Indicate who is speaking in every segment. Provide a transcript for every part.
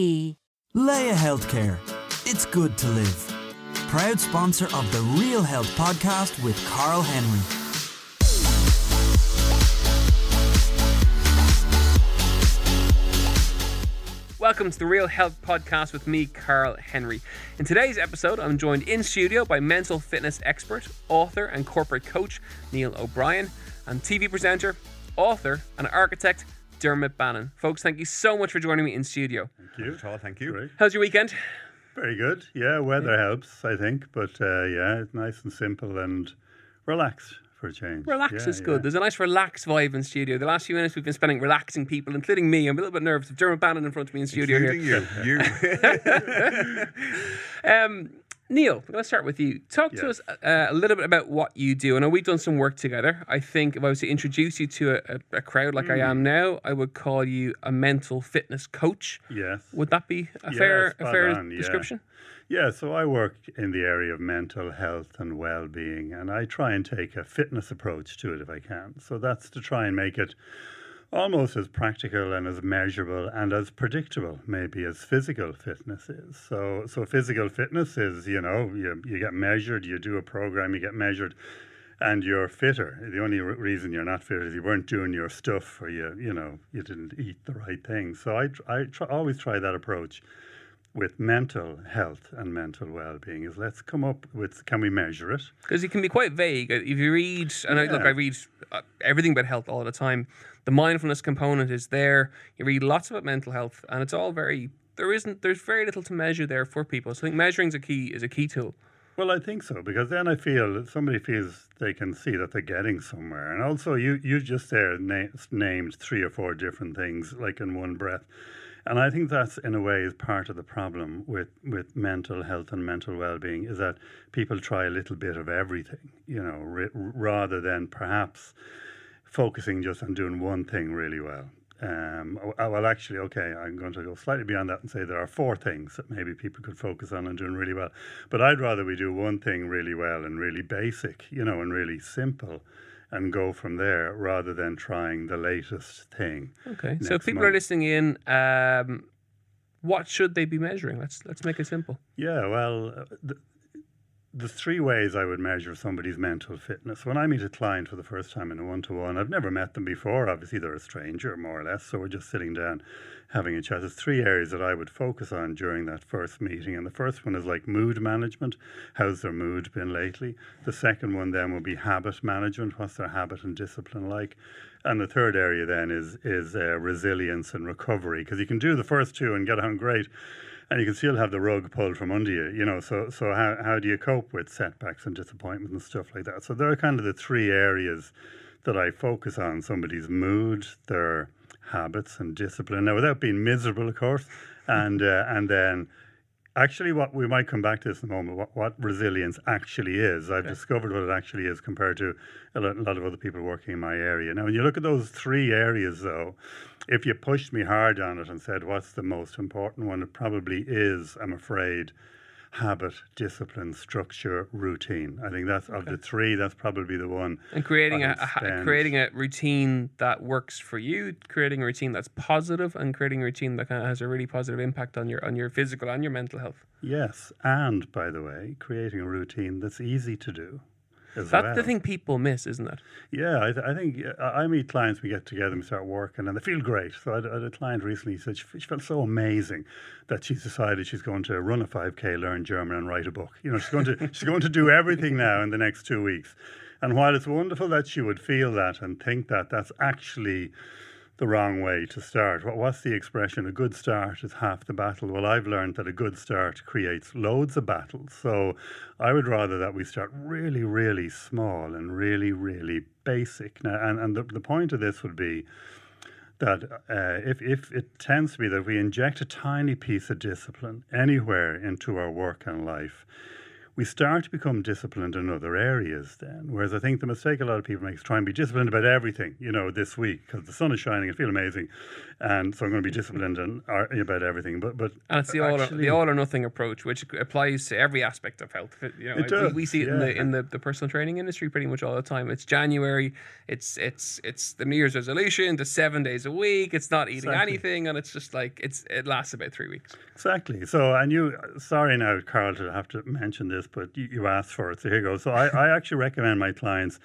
Speaker 1: Laya Healthcare. It's good to live. Proud sponsor of the Real Health podcast with Carl Henry.
Speaker 2: Welcome to the Real Health Podcast with me, Carl Henry. In today's episode, I'm joined in studio by mental fitness expert, author, and corporate coach Neil O'Brien, and TV presenter, author, and architect Dermot Bannon. Folks, thank you so much for joining me in studio.
Speaker 3: Thank you. Tall, thank you. Great.
Speaker 2: How's your weekend?
Speaker 3: Very good. Yeah, weather helps, I think, but uh, yeah, it's nice and simple and relaxed for a change.
Speaker 2: Relax
Speaker 3: yeah,
Speaker 2: is good.
Speaker 3: yeah.
Speaker 2: There's a nice relaxed vibe in studio. The last few minutes we've been spending relaxing people, including me. I'm a little bit nervous. Dermot Bannon in front of me in studio
Speaker 3: Including
Speaker 2: here.
Speaker 3: you. You.
Speaker 2: Um, Neil, I'm going to start with you. Talk to us uh, a little bit about what you do. I know we've done some work together. I think if I was to introduce you to a, a, crowd like I
Speaker 3: Hmm.
Speaker 2: am now, I would call you a mental fitness coach.
Speaker 3: yes.
Speaker 2: Would that be a
Speaker 3: Yeah,
Speaker 2: fair, a fair
Speaker 3: on, yeah.
Speaker 2: description?
Speaker 3: Yeah, so I work in the area of mental health and well being, and I try and take a fitness approach to it if I can. So that's to try and make it almost as practical and as measurable and as predictable, maybe, as physical fitness is. So, so physical fitness is, you know, you, you get measured, you do a program, you get measured. And you're fitter. The only re- reason you're not fit is you weren't doing your stuff, or you, you know, you didn't eat the right things. So I, I try, always try that approach with mental health and mental well-being is let's come up with can we measure it
Speaker 2: Because it can be quite vague. If you read, and I, look, I read uh, everything about health all the time. The mindfulness component is there. You read lots about mental health, and it's all very. There isn't. There's very little to measure there for people. So I think measuring is a key is a key tool.
Speaker 3: well i think so because then i feel that somebody feels they can see that they're getting somewhere and also you you just there na- named three or four different things like in one breath and i think that's in a way is part of the problem with with mental health and mental well-being is that people try a little bit of everything you know ri- rather than perhaps focusing just on doing one thing really well. Um, oh, well, actually, okay, I'm going to go slightly beyond that and say there are four things that maybe people could focus on and doing really well. But I'd rather we do one thing really well and really basic, you know, and really simple and go from there rather than trying the latest thing.
Speaker 2: Okay. so if people are listening in, um, what should they be measuring? Let's let's make it simple.
Speaker 3: Yeah, well, uh, the, the three ways I would measure somebody's mental fitness. When I meet a client for the first time in a one to one, I've never met them before. Obviously, they're a stranger, more or less. So we're just sitting down having a chat. There's three areas that I would focus on during that first meeting. And the first one is like mood management. How's their mood been lately? The second one then will be habit management. What's their habit and discipline like? And the third area then is is uh, resilience and recovery because you can do the first two and get on great, and you can still have the rug pulled from under you. You know, so so how how do you cope with setbacks and disappointment and stuff like that? So there are kind of the three areas that I focus on: somebody's mood, their habits and discipline. Now, without being miserable, of course, and uh, and then actually what we might come back to this in a moment what, what resilience actually is. I've discovered what it actually is compared to a lot, a lot of other people working in my area. Now when you look at those three areas though if you pushed me hard on it and said what's the most important one? it probably is i'm afraid habit discipline structure routine. I think that's of the three that's probably the one
Speaker 2: And creating a, a creating a routine that works for you, creating a routine that's positive, and creating a routine that kind of has a really positive impact on your on your physical and your mental health.
Speaker 3: yes and by the way creating a routine that's easy to do
Speaker 2: That's
Speaker 3: well.
Speaker 2: the thing people miss, isn't it?
Speaker 3: Yeah, I, th- I think uh, I meet clients. We get together and start working, and they feel great. So I had, I had a client recently said she, she felt so amazing that she's decided she's going to run a 5k, learn German, and write a book. You know, she's going to she's going to do everything now in the next two weeks. And while it's wonderful that she would feel that and think that, that's actually the wrong way to start. What, what's the expression? A good start is half the battle. Well, I've learned that a good start creates loads of battles. So I would rather that we start really, really small and really, really basic. Now, and, and the, the point of this would be that uh, if, if it tends to be that we inject a tiny piece of discipline anywhere into our work and life, we start to become disciplined in other areas then. Whereas I think the mistake a lot of people make is try and be disciplined about everything, you know, this week because the sun is shining, I feel amazing. And so I'm going to be disciplined and, about everything. But but
Speaker 2: and it's the all, or, the all or nothing approach, which applies to every aspect of health. You know,
Speaker 3: it does,
Speaker 2: we, we see it
Speaker 3: yeah.
Speaker 2: in the in the, the personal training industry pretty much all the time. It's January, it's it's it's the New Year's resolution, the seven days a week, it's not eating
Speaker 3: Exactly.
Speaker 2: anything, and it's just like it's it lasts about three weeks.
Speaker 3: Exactly. So, and you, sorry now, Carl, to have to mention this, but you, you asked for it. So here you go. So, I, I actually recommend my clients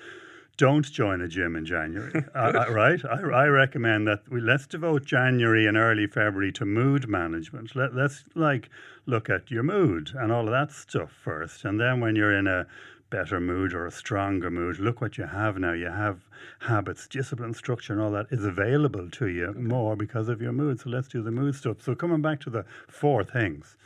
Speaker 3: don't join a gym in January, uh, right? I, I recommend that we let's devote January and early February to mood management. Let, let's like look at your mood and all of that stuff first, and then when you're in a better mood or a stronger mood, look what you have now. You have habits, discipline, structure, and all that is available to you more because of your mood. So let's do the mood stuff. So coming back to the four things.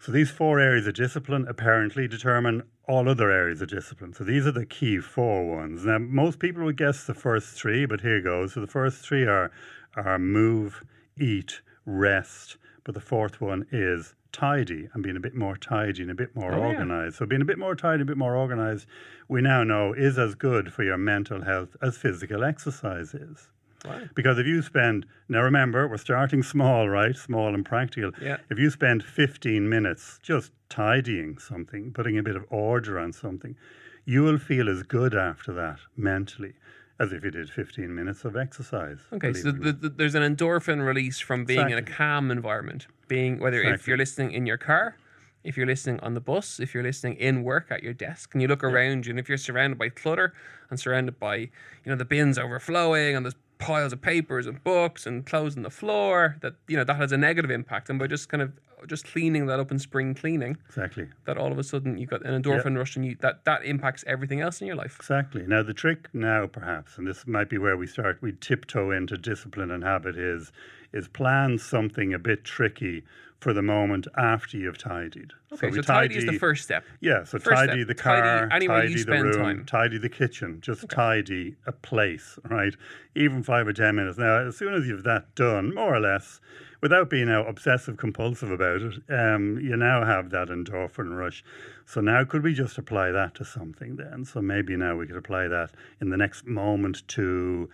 Speaker 3: So these four areas of discipline apparently determine all other areas of discipline. So these are the key four ones. Now most people would guess the first three, but here goes. So the first three are are move, eat, rest, but the fourth one is tidy and being a bit more tidy and a bit more
Speaker 2: Oh, yeah.
Speaker 3: organized. So being a bit more tidy, a bit more organized, we now know is as good for your mental health as physical exercise is.
Speaker 2: Wow.
Speaker 3: Because if you spend, now remember, we're starting small, right? Small and practical.
Speaker 2: Yeah.
Speaker 3: If you spend 15 minutes just tidying something, putting a bit of order on something, you will feel as good after that mentally as if you did 15 minutes of exercise.
Speaker 2: Okay, so the, the, there's an endorphin release from being in a calm environment. Being whether if you're listening in your car, if you're listening on the bus, if you're listening in work at your desk, and you look around you, and if you're surrounded by clutter and surrounded by you know the bins overflowing and there's piles of papers and books and clothes on the floor, that you know that has a negative impact. And by just kind of just cleaning that up in spring cleaning,
Speaker 3: Exactly.
Speaker 2: that all of a sudden you've got an endorphin rush, and you that that impacts everything else in your life.
Speaker 3: Exactly. Now, the trick now, perhaps, and this might be where we start, we tiptoe into discipline and habit is, is plan something a bit tricky for the moment after you've tidied.
Speaker 2: Okay, so,
Speaker 3: we
Speaker 2: tidy is the first step.
Speaker 3: Yeah, so
Speaker 2: First
Speaker 3: tidy
Speaker 2: step,
Speaker 3: the car,
Speaker 2: you
Speaker 3: tidy the room,
Speaker 2: time.
Speaker 3: tidy the kitchen, just tidy a place, right? Even five or ten minutes. Now, as soon as you've that done, more or less, without being now obsessive compulsive about it, um, you now have that endorphin rush. So now could we just apply that to something then? So maybe now we could apply that in the next moment to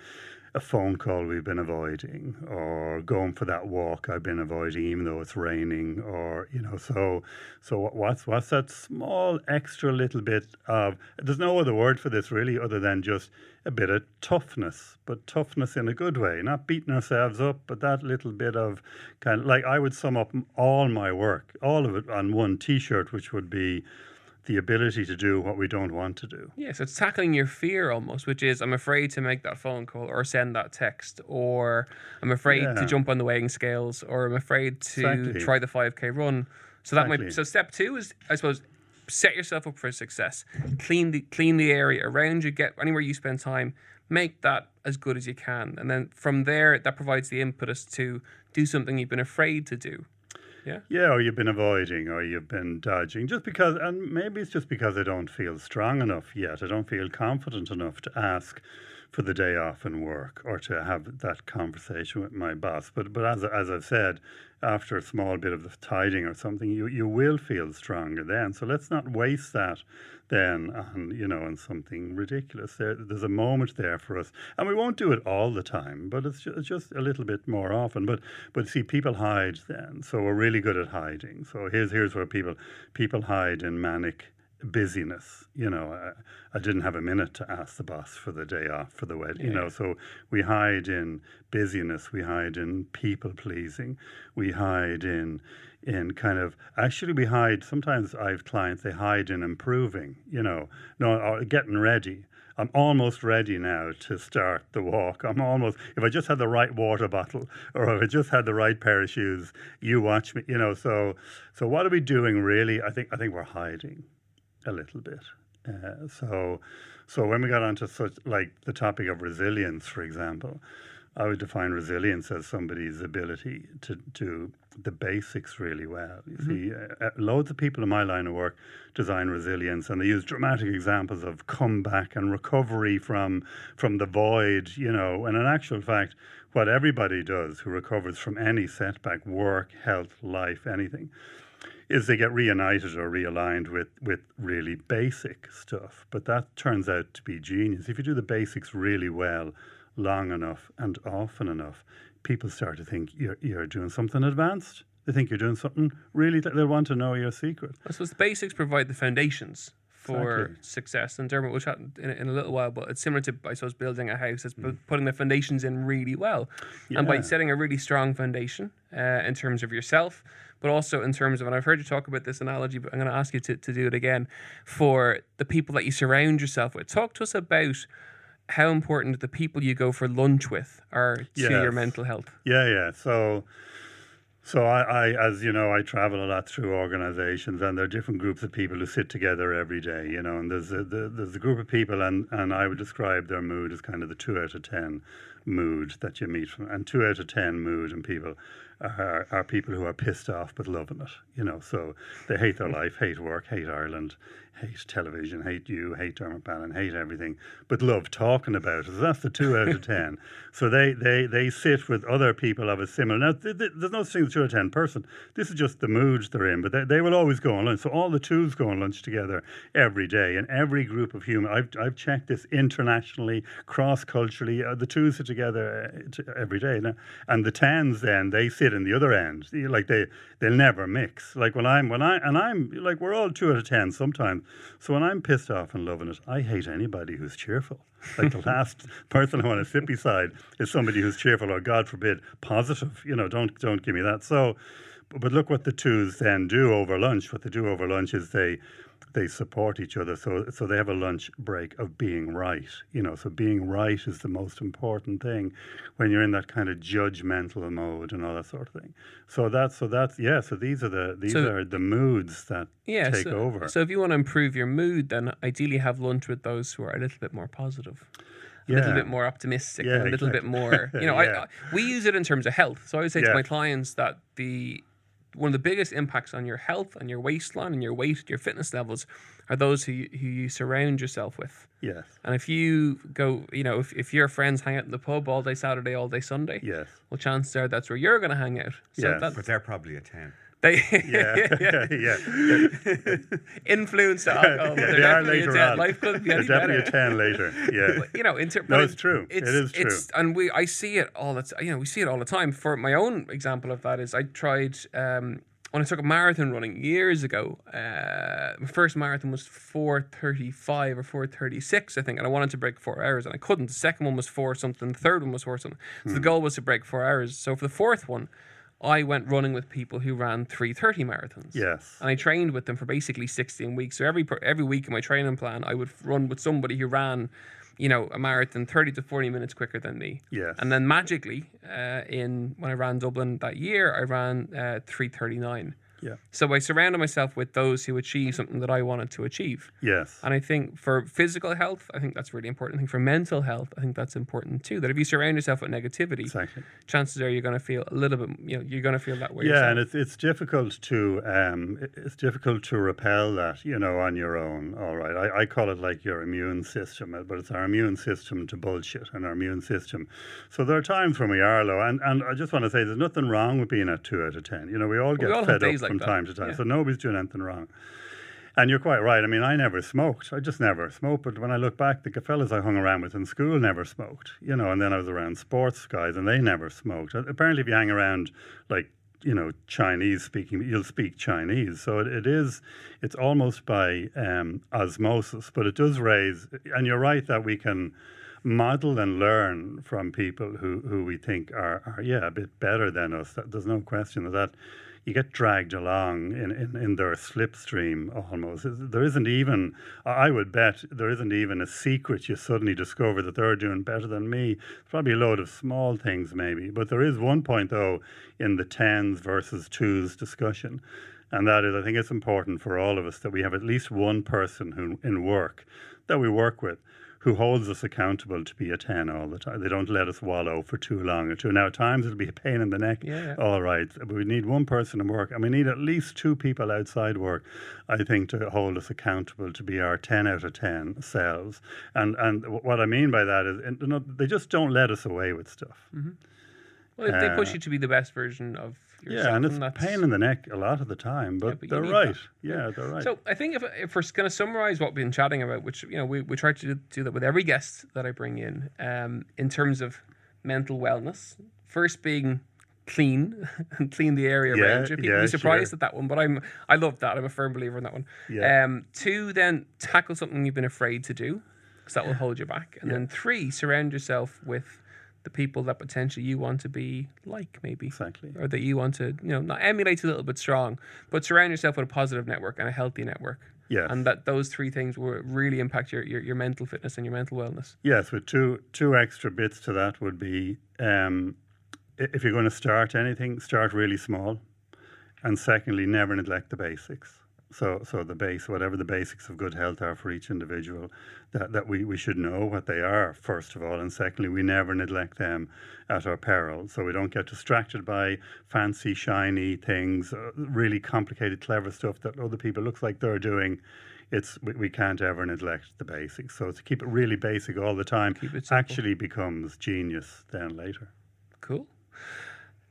Speaker 3: a phone call we've been avoiding or going for that walk I've been avoiding even though it's raining or you know so so what's what's that small extra little bit of there's no other word for this really other than just a bit of toughness but toughness in a good way not beating ourselves up but that little bit of kind of like I would sum up all my work all of it on one t-shirt which would be the ability to do what we don't want to do
Speaker 2: Yes, it's tackling your fear almost, which is I'm afraid to make that phone call or send that text, or I'm afraid to jump on the weighing scales, or I'm afraid to
Speaker 3: Exactly.
Speaker 2: try the 5k run. So that might so step two is I suppose set yourself up for success. Clean the clean the area around you. Get anywhere you spend time. Make that as good as you can, and then from there that provides the impetus to do something you've been afraid to do. Yeah.
Speaker 3: Yeah, or you've been avoiding, or you've been dodging, just because, and maybe it's just because I don't feel strong enough yet. I don't feel confident enough to ask for the day off and work or to have that conversation with my boss. But but as as I've said, after a small bit of the tidying or something, you you will feel stronger then. So let's not waste that then on you know on something ridiculous. There, there's a moment there for us, and we won't do it all the time, but it's just, just a little bit more often. But but see, people hide then, so we're really good at hiding. So here's here's where people people hide in manic busyness. You know, I, I didn't have a minute to ask the boss for the day off for the wedding. You know, so we hide in busyness. We hide in people pleasing. We hide in in kind of actually we hide. Sometimes I have clients they hide in improving. You know, no, or getting ready. I'm almost ready now to start the walk. I'm almost, if I just had the right water bottle or if I just had the right pair of shoes, you watch me, you know. So, so what are we doing really? I think, I think we're hiding a little bit. Uh, so, so when we got onto such like the topic of resilience, for example, I would define resilience as somebody's ability to do the basics really well. You see, uh, uh, loads of people in my line of work design resilience, and they use dramatic examples of comeback and recovery from from the void. You know, and in actual fact, what everybody does who recovers from any setback, work, health, life, anything, is they get reunited or realigned with with really basic stuff. But that turns out to be genius. If you do the basics really well, long enough and often enough, people start to think you're you're doing something advanced. They think you're doing something really. They want to know your secret.
Speaker 2: I suppose the basics provide the foundations for
Speaker 3: Exactly.
Speaker 2: success. And Dermot will chat in, in a little while, but it's similar to, I suppose, building a house. It's
Speaker 3: Mm.
Speaker 2: putting the foundations in really well. And by setting a really strong foundation uh, in terms of yourself, but also in terms of, and I've heard you talk about this analogy, but I'm going to ask you to, to do it again for the people that you surround yourself with. Talk to us about how important the people you go for lunch with are to your mental health.
Speaker 3: Yeah, yeah. So, so I, I, as you know, I travel a lot through organisations, and there are different groups of people who sit together every day. You know, and there's a, the, there's a group of people, and and I would describe their mood as kind of the two out of ten mood that you meet from, and two out of ten mood and people are are people who are pissed off but loving it. You know, so they hate their mm. life, hate work, hate Ireland, hate television, hate you, hate Dermot Bannon, hate everything, but love talking about it. So that's the two out of ten. So they, they, they sit with other people of a similar. Now, th- th- there's no thing as two out of ten person. This is just the moods they're in, but they, they will always go on lunch. So all the twos go on lunch together every day, and every group of human. I've, I've checked this internationally, cross culturally. Uh, the twos are together uh, t- every day, now, and the tens then they sit in the other end. Like they they'll never mix. Like when I'm when I and I'm like we're all two out of ten sometimes. So when I'm pissed off and loving it, I hate anybody who's cheerful. Like the last person I want to sit beside is somebody who's cheerful or God forbid positive. You know, don't don't give me that. So, but, but look what the twos then do over lunch. What they do over lunch is they they support each other. So so they have a lunch break of being right. You know, so being right is the most important thing when you're in that kind of judgmental mode and all that sort of thing. So that's so that's yeah. So these are the these
Speaker 2: So-
Speaker 3: are the moods that
Speaker 2: Yeah,
Speaker 3: take
Speaker 2: so,
Speaker 3: over.
Speaker 2: So if you want to improve your mood, then ideally have lunch with those who are a little bit more positive. A little bit more optimistic,
Speaker 3: Yeah,
Speaker 2: a little bit more. You know,
Speaker 3: Yeah.
Speaker 2: I, we use it in terms of health. So I would say to my clients that the one of the biggest impacts on your health and your waistline and your weight, your fitness levels, are those who you, who you surround yourself with.
Speaker 3: yes,
Speaker 2: And if you go, you know, if, if your friends hang out in the pub all day Saturday, all day Sunday,
Speaker 3: yes,
Speaker 2: well, chances are that's where you're going to hang out. So
Speaker 3: Yes.
Speaker 2: that
Speaker 4: But they're probably a 10.
Speaker 2: They
Speaker 3: yeah, yeah, yeah.
Speaker 2: influence to alcohol. They're
Speaker 3: they are
Speaker 2: definitely a
Speaker 3: later
Speaker 2: 10.
Speaker 3: on.
Speaker 2: Life couldn't be
Speaker 3: They're
Speaker 2: any
Speaker 3: definitely
Speaker 2: better.
Speaker 3: a ten later. Yeah,
Speaker 2: you know, in ter-
Speaker 3: No,
Speaker 2: but
Speaker 3: it's true. It is true.
Speaker 2: It's, and we, I see it all the time. You know, we see it all the time. For my own example of that is, I tried um, when I took a marathon running years ago. Uh, my first marathon was four thirty five or four thirty six, I think, and I wanted to break four hours, and I couldn't. The second one was four something. The third one was four something. So
Speaker 3: Hmm.
Speaker 2: the goal was to break four hours. So for the fourth one. I went running with people who ran 330 marathons.
Speaker 3: yes,
Speaker 2: And I trained with them for basically 16 weeks. So every every week in my training plan, I would run with somebody who ran, you know, a marathon 30 to 40 minutes quicker than me.
Speaker 3: Yes.
Speaker 2: And then magically, uh, in when I ran Dublin that year, I ran uh, 339.
Speaker 3: Yeah,
Speaker 2: So I surrounded myself with those who achieve something that I wanted to achieve.
Speaker 3: yes,
Speaker 2: And I think for physical health, I think that's really important. I think for mental health, I think that's important too. That if you surround yourself with negativity,
Speaker 3: exactly.
Speaker 2: chances are you're going to feel a little bit, you know, you're going to feel that way.
Speaker 3: Yeah,
Speaker 2: yourself.
Speaker 3: and it's it's difficult to um, it's difficult to repel that you know on your own. All right, I, I call it like your immune system, uh, but it's our immune system to bullshit and our immune system. So there are times when we are low, and, and I just want to say there's nothing wrong with being at two out of ten. You know, we all get
Speaker 2: we all
Speaker 3: fed up
Speaker 2: like
Speaker 3: from
Speaker 2: that,
Speaker 3: time to time,
Speaker 2: yeah.
Speaker 3: so nobody's doing anything wrong. And you're quite right. I mean, I never smoked. I just never smoked. But when I look back, the fellas I hung around with in school never smoked. You know, and then I was around sports guys, and they never smoked. Apparently, if you hang around like you know Chinese speaking, you'll speak Chinese. So it, it is. It's almost by um, osmosis, but it does raise. And you're right that we can model and learn from people who, who we think are, are yeah a bit better than us. There's no question of that. You get dragged along in, in, in their slipstream almost. There isn't even, I would bet, there isn't even a secret you suddenly discover that they're doing better than me. It's Probably a load of small things maybe. But there is one point though in the tens versus twos discussion. And that is, I think it's important for all of us that we have at least one person who in work that we work with who holds us accountable to be a 10 all the time. They don't let us wallow for too long or too. Now, at times it'll be a pain in the neck.
Speaker 2: Yeah.
Speaker 3: All right. We need one person in work and we need at least two people outside work, I think, to hold us accountable to be our 10 out of 10 selves. And and what I mean by that is, and, you know, they just don't let us away with stuff.
Speaker 2: Well, they push
Speaker 3: Uh,
Speaker 2: you to be the best version of.
Speaker 3: Yeah, and it's
Speaker 2: a
Speaker 3: pain in the neck a lot of the time, but,
Speaker 2: but
Speaker 3: they're right.
Speaker 2: that.
Speaker 3: Yeah, they're right.
Speaker 2: So I think if, if we're going to summarize what we've been chatting about, which you know we, we try to do, that with every guest that I bring in, um, in terms of mental wellness, first being clean and clean the area
Speaker 3: Yeah,
Speaker 2: around you. People
Speaker 3: yeah,
Speaker 2: be surprised
Speaker 3: sure.
Speaker 2: at that one, but I'm I love that. I'm a firm believer in that one.
Speaker 3: Yeah.
Speaker 2: Um, two, then tackle something you've been afraid to do, because that will hold you back. And then three, surround yourself with the people that potentially you want to be like, maybe
Speaker 3: Exactly.
Speaker 2: or that you want to, you know, not emulate a little bit strong, but surround yourself with a positive network and a healthy network.
Speaker 3: Yes.
Speaker 2: And that those three things will really impact your, your, your mental fitness and your mental wellness.
Speaker 3: Yes, with two two extra bits to that would be um, if you're going to start anything, start really small, and secondly, never neglect the basics. So, so the base, whatever the basics of good health are for each individual, that, that we, we should know what they are first of all, and secondly, we never neglect them at our peril. So we don't get distracted by fancy, shiny things, uh, really complicated, clever stuff that other people looks like they're doing. It's we, we can't ever neglect the basics. So to keep it really basic all the time actually becomes genius then later.
Speaker 2: Cool.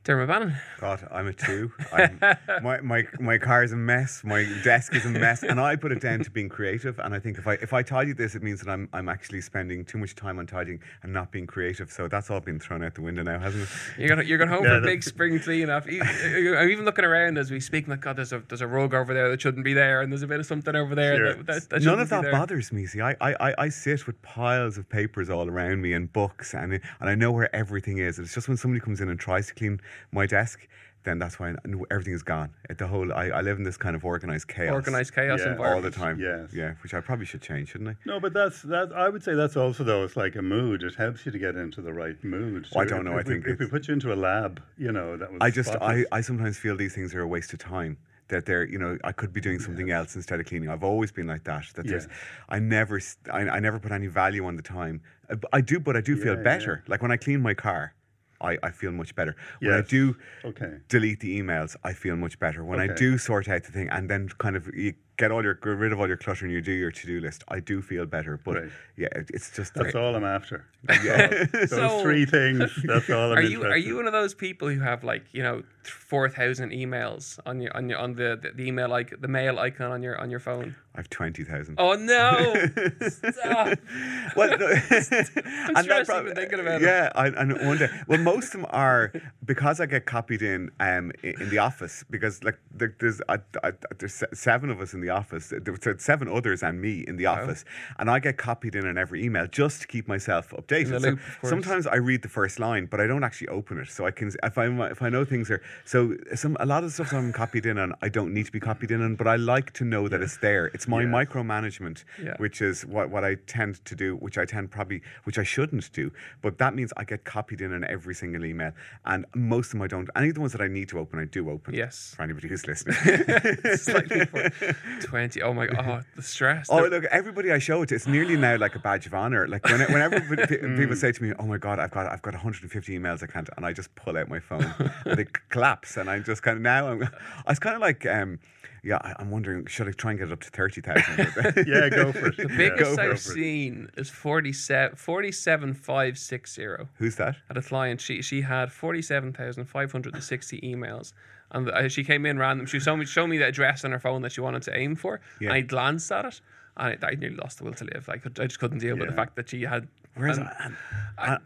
Speaker 2: Dermot Bannon.
Speaker 4: God, I'm a two. I'm, my, my my car is a mess. My desk is a mess, and I put it down to being creative. And I think if I if I tidy this, it means that I'm I'm actually spending too much time on tidying and not being creative. So that's all been thrown out the window now, hasn't it?
Speaker 2: You're gonna you're going home
Speaker 3: Yeah,
Speaker 2: for a big spring you- I'm even looking around as we speak. Like God, there's a there's a rug over there that shouldn't be there, and there's a bit of something over there
Speaker 3: Sure.
Speaker 2: that, that, that
Speaker 4: None of that
Speaker 2: there.
Speaker 4: bothers me. See, I, I, I- I sit with piles of papers all around me and books, and and I know where everything is. It's just when somebody comes in and tries to clean my desk, then that's why everything is gone. It, the whole I, I live in this kind of organized chaos,
Speaker 2: Organized chaos
Speaker 3: Yeah.
Speaker 2: environment.
Speaker 4: all the time.
Speaker 3: Yes.
Speaker 4: yeah, which I probably should change, shouldn't I?
Speaker 3: No, but that's that. I would say that's also though. It's like a mood. It helps you to get into the right mood.
Speaker 4: Oh, I don't
Speaker 3: if-
Speaker 4: know, I
Speaker 3: If, we-
Speaker 4: think
Speaker 3: if we put you into a lab, you know that was.
Speaker 4: I just I,
Speaker 3: spotless.
Speaker 4: I sometimes feel these things are a waste of time. That they're you know I could be doing something else instead of cleaning. I've always been like that. That there's I never I, I, never put any value on the time. Uh, but I do, but I do feel
Speaker 3: Yeah,
Speaker 4: better. Like when I clean my car, I, I feel much better. When I do
Speaker 3: Okay.
Speaker 4: delete the emails, I feel much better. When I do sort out the thing and then kind of you get all your get rid of all your clutter and you do your to do list, I do feel better. But
Speaker 3: Right.
Speaker 4: yeah, it- it's just
Speaker 3: That's all I'm after.
Speaker 4: Yeah.
Speaker 3: Those
Speaker 2: So-
Speaker 3: three things. That's all I'm
Speaker 2: Are you are you one of those people who have like you know four thousand emails on your on your on the, the, the email like the mail icon on your on your phone?
Speaker 4: I've twenty thousand.
Speaker 2: Oh no! Stop.
Speaker 4: Well, no, I'm
Speaker 2: stressed even thinking about it.
Speaker 4: yeah, I, I know- wonder. Well, most of them are because I get copied in um, i- in the office because like there, there's I, I, there's seven of us in the office. There were seven others and me in the wow. office, and I get copied in on every email just to keep myself updated.
Speaker 2: Loop, so
Speaker 4: sometimes I read the first line, but I don't actually open it. So I can if I if I know things are so some a lot of stuff I'm copied in on I don't need to be copied in on, but I like to know that yeah. it's there. It's my
Speaker 3: yeah.
Speaker 4: micromanagement,
Speaker 2: yeah.
Speaker 4: which is what what I tend to do, which I tend probably which I shouldn't do, but that means I get copied in on every single email, and most of them I don't. Any of the ones that I need to open, I do open.
Speaker 2: Yes,
Speaker 4: for anybody who's listening.
Speaker 2: Slightly. 20. Oh my God. Oh, the stress.
Speaker 4: Oh, look, everybody I show it to, it's nearly now like a badge of honor. Like, when, whenever
Speaker 2: mm.
Speaker 4: people say to me, oh my God, I've got I've got 150 emails I can't, and I just pull out my phone and it collapse. And I'm just kind of now, I'm, I was kind of like, um, yeah, I, am wondering, should I try and get it up to 30,000?
Speaker 3: yeah, go for it.
Speaker 2: The biggest
Speaker 3: yeah,
Speaker 2: I've seen is 47, 47560.
Speaker 4: Who's that?
Speaker 2: At a client, she, she had 47,560 emails and uh, she came in random. She showed me, showed me the address on her phone that she wanted to aim for.
Speaker 4: Yeah.
Speaker 2: And I glanced at it. And I, I nearly lost the will to live. I could, I just couldn't deal with the fact that she had.
Speaker 4: Where's
Speaker 2: and
Speaker 4: and-
Speaker 2: I,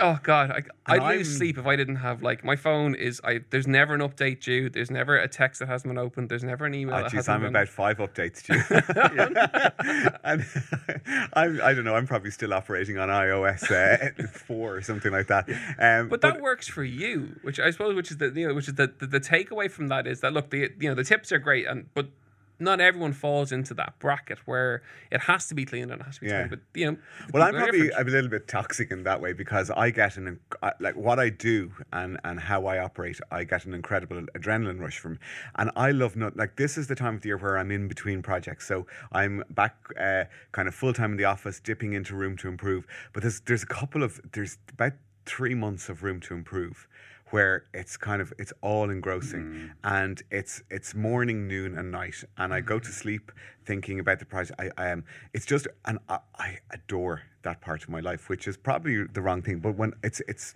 Speaker 2: oh God, I, I'd
Speaker 4: I'm-
Speaker 2: lose sleep if I didn't have like my phone is. I there's never an update due. There's never a text that hasn't been opened. There's never an email.
Speaker 4: Oh,
Speaker 2: that
Speaker 4: geez,
Speaker 2: hasn't
Speaker 4: I'm
Speaker 2: been-
Speaker 4: about five updates due. and I'm, I don't know, I'm probably still operating on iOS uh, 4 or something like that. Um,
Speaker 2: But that works for you, which I suppose, which is the you know, which is the, the the takeaway from that is that look, the you know the tips are great, and but not everyone falls into that bracket where it has to be clean and it has to be
Speaker 4: Yeah.
Speaker 2: tidy. But you know,
Speaker 4: Well, I'm probably
Speaker 2: different.
Speaker 4: a little bit toxic in that way because I get an like what I do and and how I operate. I get an incredible adrenaline rush from, and I love not like this is the time of the year where I'm in between projects. So I'm back uh, kind of full time in the office, dipping into room to improve. But there's there's a couple of there's about three months of room to improve where it's kind of it's all engrossing. Mm. And it's it's morning noon and night. And i go to mm. sleep thinking about the project. I, I am it's just and I, I adore that part of my life which is probably the wrong thing. But when it's it's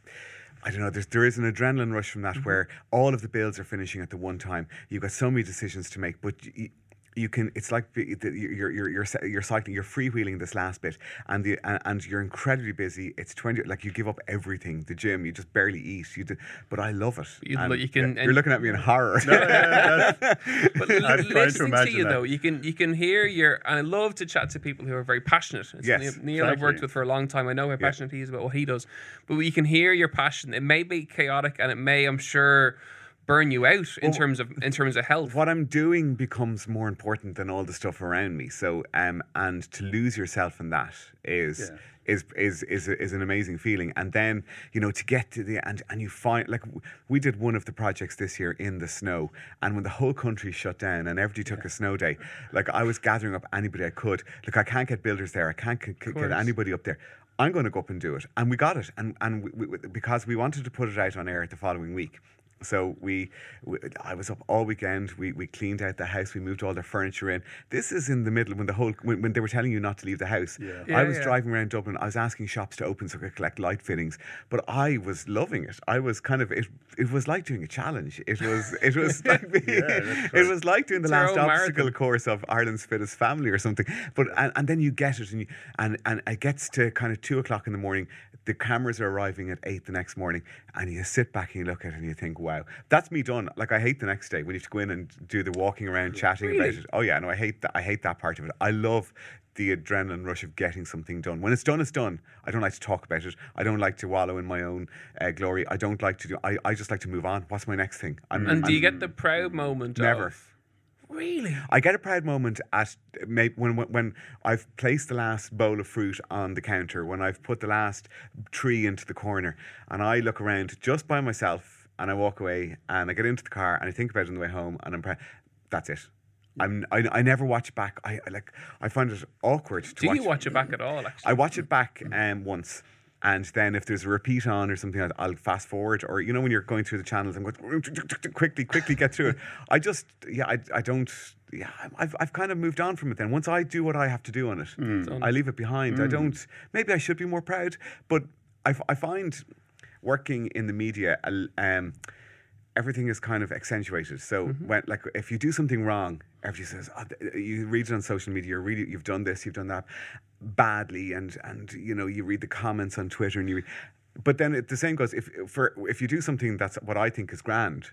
Speaker 4: I don't know. There's, there is an adrenaline rush from that mm-hmm. where all of the bills are finishing at the one time. You've got so many decisions to make, but you, you can. It's like you're you're you're you're cycling. You're freewheeling this last bit, and the and, and you're incredibly busy. It's twenty. Like you give up everything. The gym. You just barely eat. You do, but I love it.
Speaker 2: You-
Speaker 4: And
Speaker 2: you can-
Speaker 4: You're looking at me in horror.
Speaker 2: But
Speaker 3: I'm
Speaker 2: l-
Speaker 3: trying to
Speaker 2: listening to, you
Speaker 3: that.
Speaker 2: though, you can you can hear your. And I love to chat to people who are very passionate. It's
Speaker 4: Yes,
Speaker 2: Neil, Neil I've worked with for a long time. I know how passionate he is about what he does. But you can hear your passion. It may be chaotic, and it may, I'm sure, burn you out in terms of in terms of health.
Speaker 4: what I'm doing becomes more important than all the stuff around me. So, um, and to lose yourself in that is.
Speaker 3: Yeah.
Speaker 4: Is, is is is an amazing feeling, and then you know to get to the and and you find like we did one of the projects this year in the snow, and when the whole country shut down and everybody took a snow day, like I was gathering up anybody I could. Look, I can't get builders there, I can't c- c- get anybody up there. I'm going to go up and do it, and we got it, and and we, we, because we wanted to put it out on air the following week. So we, we, I was up all weekend. We, we cleaned out the house. We moved all the furniture in. This is in the middle when the whole when, when they were telling you not to leave the house.
Speaker 3: Yeah.
Speaker 2: Yeah,
Speaker 4: I was
Speaker 2: yeah.
Speaker 4: driving around Dublin. I was asking shops to open so I could collect light fittings, but I was loving it. I was kind of it. It was like doing a challenge. It was it was like being,
Speaker 3: that's
Speaker 4: it was like doing the
Speaker 2: It's
Speaker 4: last obstacle
Speaker 2: marathon.
Speaker 4: course of Ireland's fittest family or something. But and, and then you get it and you, and and it gets to kind of two o'clock in the morning. The cameras are arriving at eight the next morning, and you sit back and you look at it and you think, "Wow, that's me done." Like I hate the next day when you have to go in and do the walking around, chatting about it. Oh yeah, no, I hate that. I hate that part of it. I love the adrenaline rush of getting something done. When it's done, it's done. I don't like to talk about it. I don't like to wallow in my own uh, glory. I don't like to do. I, I just like to move on. What's my next thing? I'm,
Speaker 2: and do you
Speaker 4: I'm-
Speaker 2: get the proud moment?
Speaker 4: Never.
Speaker 2: Of, really?
Speaker 4: I get a proud moment at maybe when, when when I've placed the last bowl of fruit on the counter, when I've put the last tree into the corner, and I look around just by myself, and I walk away, and I get into the car, and I think about it on the way home, and I'm proud. That's it. I'm, I, I never watch back. I I like I find it awkward to
Speaker 2: Do
Speaker 4: watch.
Speaker 2: you watch it back at all? Actually,
Speaker 4: I watch it back um, once. And then if there's a repeat on or something, I'll, I'll fast forward. Or you know when you're going through the channels, I'm going quickly, quickly get through it. I just, yeah, I, I don't, yeah, I've, I've kind of moved on from it. Then once I do what I have to do on it, I leave it behind. I don't. Maybe I should be more proud, but I, I find working in the media, uh, um, everything is kind of accentuated. So when like if you do something wrong, everybody says oh, you read it on social media. You're really you've done this, you've done that badly, and and you know you read the comments on Twitter and you. Read, but then it, the same goes if for if you do something that's what I think is grand.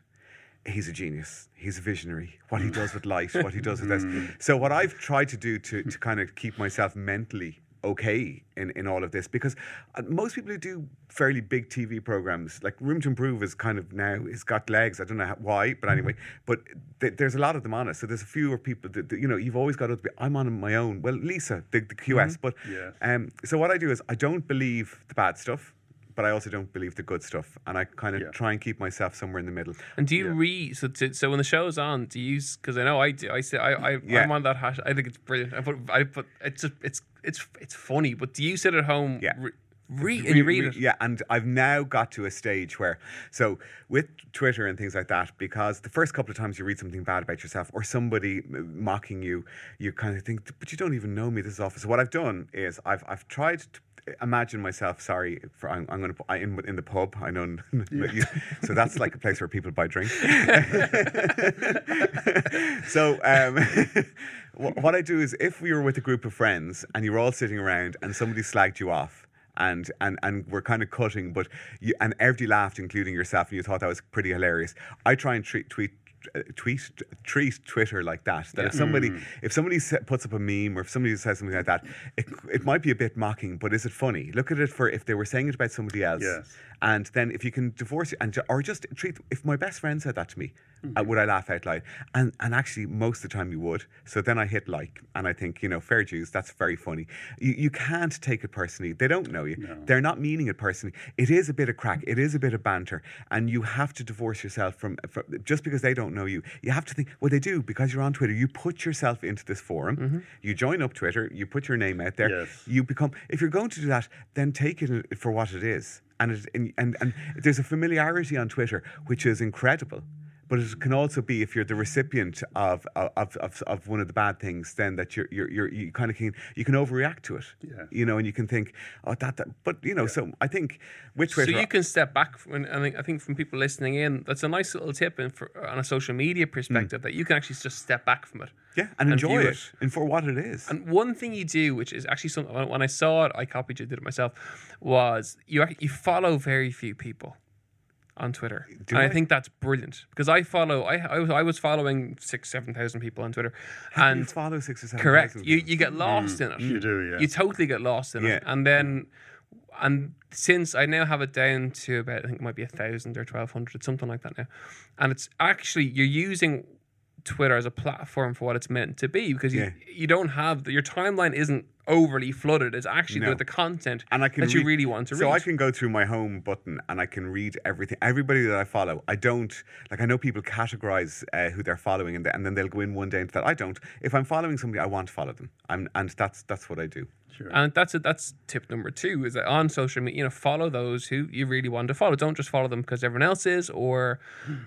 Speaker 4: He's a genius. He's a visionary. What he does with light, what he does with this. So what I've tried to do to, to kind of keep myself mentally okay in, in all of this because uh, most people who do fairly big TV programs like Room to Improve is kind of now it's got legs I don't know how, why but anyway but th- there's a lot of them on it so there's a fewer people that, that, you know you've always got to be I'm on my own well Lisa the, the QS but
Speaker 3: yeah.
Speaker 4: um, so what I do is I don't believe the bad stuff but I also don't believe the good stuff and I kind of
Speaker 3: Yeah.
Speaker 4: try and keep myself somewhere in the middle
Speaker 2: And do you read so to, so when the show's on? Do you use because I know I do I say I, I
Speaker 4: Yeah.
Speaker 2: I'm on that hash. I think it's brilliant. I put I put it's just, it's it's it's funny. But do you sit at home?
Speaker 4: Yeah.
Speaker 2: Re, read and you read it.
Speaker 4: Yeah, and I've now got to a stage where, so with Twitter and things like that, because the first couple of times you read something bad about yourself or somebody mocking you, you kind of think, but you don't even know me. This is awful. So what I've done is I've I've tried to imagine myself. Sorry, for I'm, I'm going to I, in in the pub. I know, you, so that's like a place where people buy drinks. so um, what I do is, if we were with a group of friends and you were all sitting around and somebody slagged you off, and and and we're kind of cutting, but you, and everybody laughed, including yourself, and you thought that was pretty hilarious. I try and treat tweet. Uh, Tweet, treat Twitter like that. That if somebody, if somebody puts up a meme or if somebody says something like that, it, it might be a bit mocking, but is it funny? Look at it for if they were saying it about somebody else,
Speaker 3: Yes.
Speaker 4: and then if you can divorce it and or just treat. If my best friend said that to me, Uh, would I laugh out loud? And and actually, most of the time you would. So then I hit like, and I think you know, fair dues. That's very funny. You you can't take it personally. They don't know you. They're not meaning it personally. It is a bit of crack. It is a bit of banter, and you have to divorce yourself from, from just because they don't know you. You have to think. Well, they do because you're on Twitter. You put yourself into this forum. You join up Twitter. You put your name out there.
Speaker 3: Yes.
Speaker 4: You become. If you're going to do that, then take it for what it is. And, it, and, and and there's a familiarity on Twitter which is incredible. But it can also be if you're the recipient of of, of, of one of the bad things, then that you're you're, you're you kind of can you can overreact to it,
Speaker 3: Yeah.
Speaker 4: you know, and you can think, oh that, that but you know, so I think which way.
Speaker 2: So
Speaker 4: Twitter,
Speaker 2: you can step back from, and I think, I think from people listening in, that's a nice little tip in for, on a social media perspective mm. that you can actually just step back from it.
Speaker 4: yeah, and enjoy
Speaker 2: view
Speaker 4: it, and for what it is.
Speaker 2: And one thing you do, which is actually something when when I saw it, I copied it, did it myself, was you you follow very few people on Twitter,
Speaker 4: Do
Speaker 2: and I
Speaker 4: I?
Speaker 2: think that's brilliant because I follow I I was, I was following six seven thousand people on Twitter,
Speaker 4: you
Speaker 2: and
Speaker 4: follow six or seven.
Speaker 2: correct
Speaker 4: thousand
Speaker 2: you you get hmm. lost in it.
Speaker 3: You do, yeah.
Speaker 2: You totally get lost in
Speaker 4: Yeah.
Speaker 2: it, and then. And since I now have it down to about, I think it might be a thousand or twelve hundred, something like that now, and it's actually you're using Twitter as a platform for what it's meant to be because you
Speaker 4: Yeah.
Speaker 2: you don't have your timeline isn't overly flooded. It's actually
Speaker 4: No.
Speaker 2: with the content
Speaker 4: and I can
Speaker 2: that you really want to
Speaker 4: so
Speaker 2: read.
Speaker 4: So I can go through my home button and I can read everything. Everybody that I follow, I don't like. I know people categorize uh, who they're following, and, th- and then they'll go in one day into that. I don't. If I'm following somebody, I want to follow them. I'm, and that's that's what I do.
Speaker 3: Sure.
Speaker 2: And that's it. That's tip number two: is that on social media, you know, follow those who you really want to follow. Don't just follow them because everyone else is, or